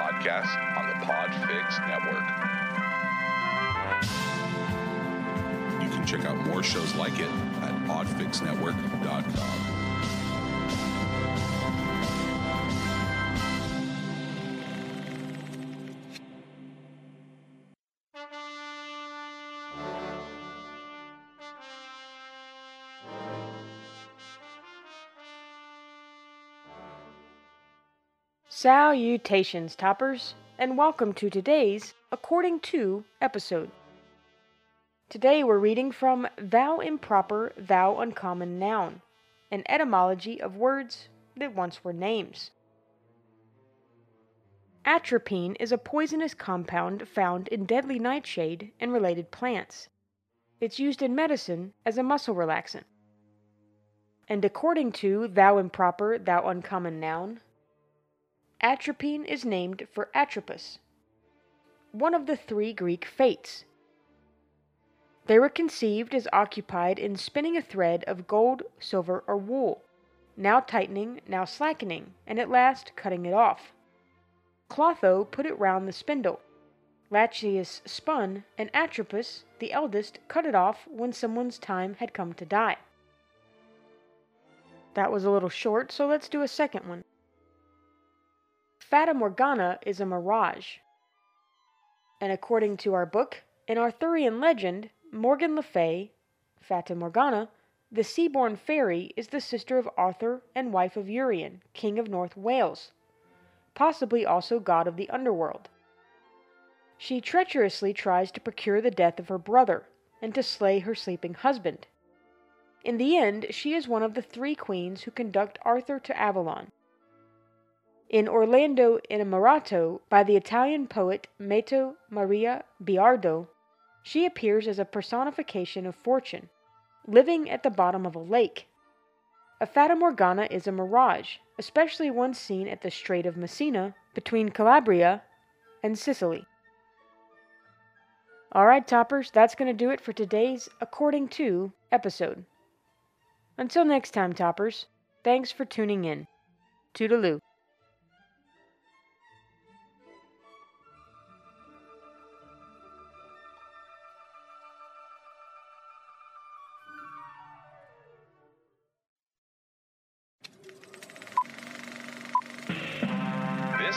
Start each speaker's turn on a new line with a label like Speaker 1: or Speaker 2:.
Speaker 1: podcast on the Podfix Network. You can check out more shows like it at podfixnetwork.com.
Speaker 2: Salutations, toppers, and welcome to today's According to episode. Today we're reading from Thou Improper, Thou Uncommon Noun, an etymology of words that once were names. Atropine is a poisonous compound found in deadly nightshade and related plants. It's used in medicine as a muscle relaxant. And according to Thou Improper, Thou Uncommon Noun, Atropine is named for Atropos, one of the three Greek fates. They were conceived as occupied in spinning a thread of gold, silver, or wool, now tightening, now slackening, and at last cutting it off. Clotho put it round the spindle. Lachesis spun, and Atropos, the eldest, cut it off when someone's time had come to die. That was a little short, so let's do a second one. Fata Morgana is a mirage. And according to our book, in Arthurian legend, Morgan Le Fay, Fata Morgana, the sea-born fairy, is the sister of Arthur and wife of Urien, king of North Wales, possibly also god of the underworld. She treacherously tries to procure the death of her brother and to slay her sleeping husband. In the end, she is one of the three queens who conduct Arthur to Avalon. In Orlando in Innamorato, by the Italian poet Matteo Maria Boiardo, she appears as a personification of fortune, living at the bottom of a lake. A Fata Morgana is a mirage, especially one seen at the Strait of Messina between Calabria and Sicily. Alright, toppers, that's going to do it for today's According to episode. Until next time, toppers, thanks for tuning in. Toodaloo.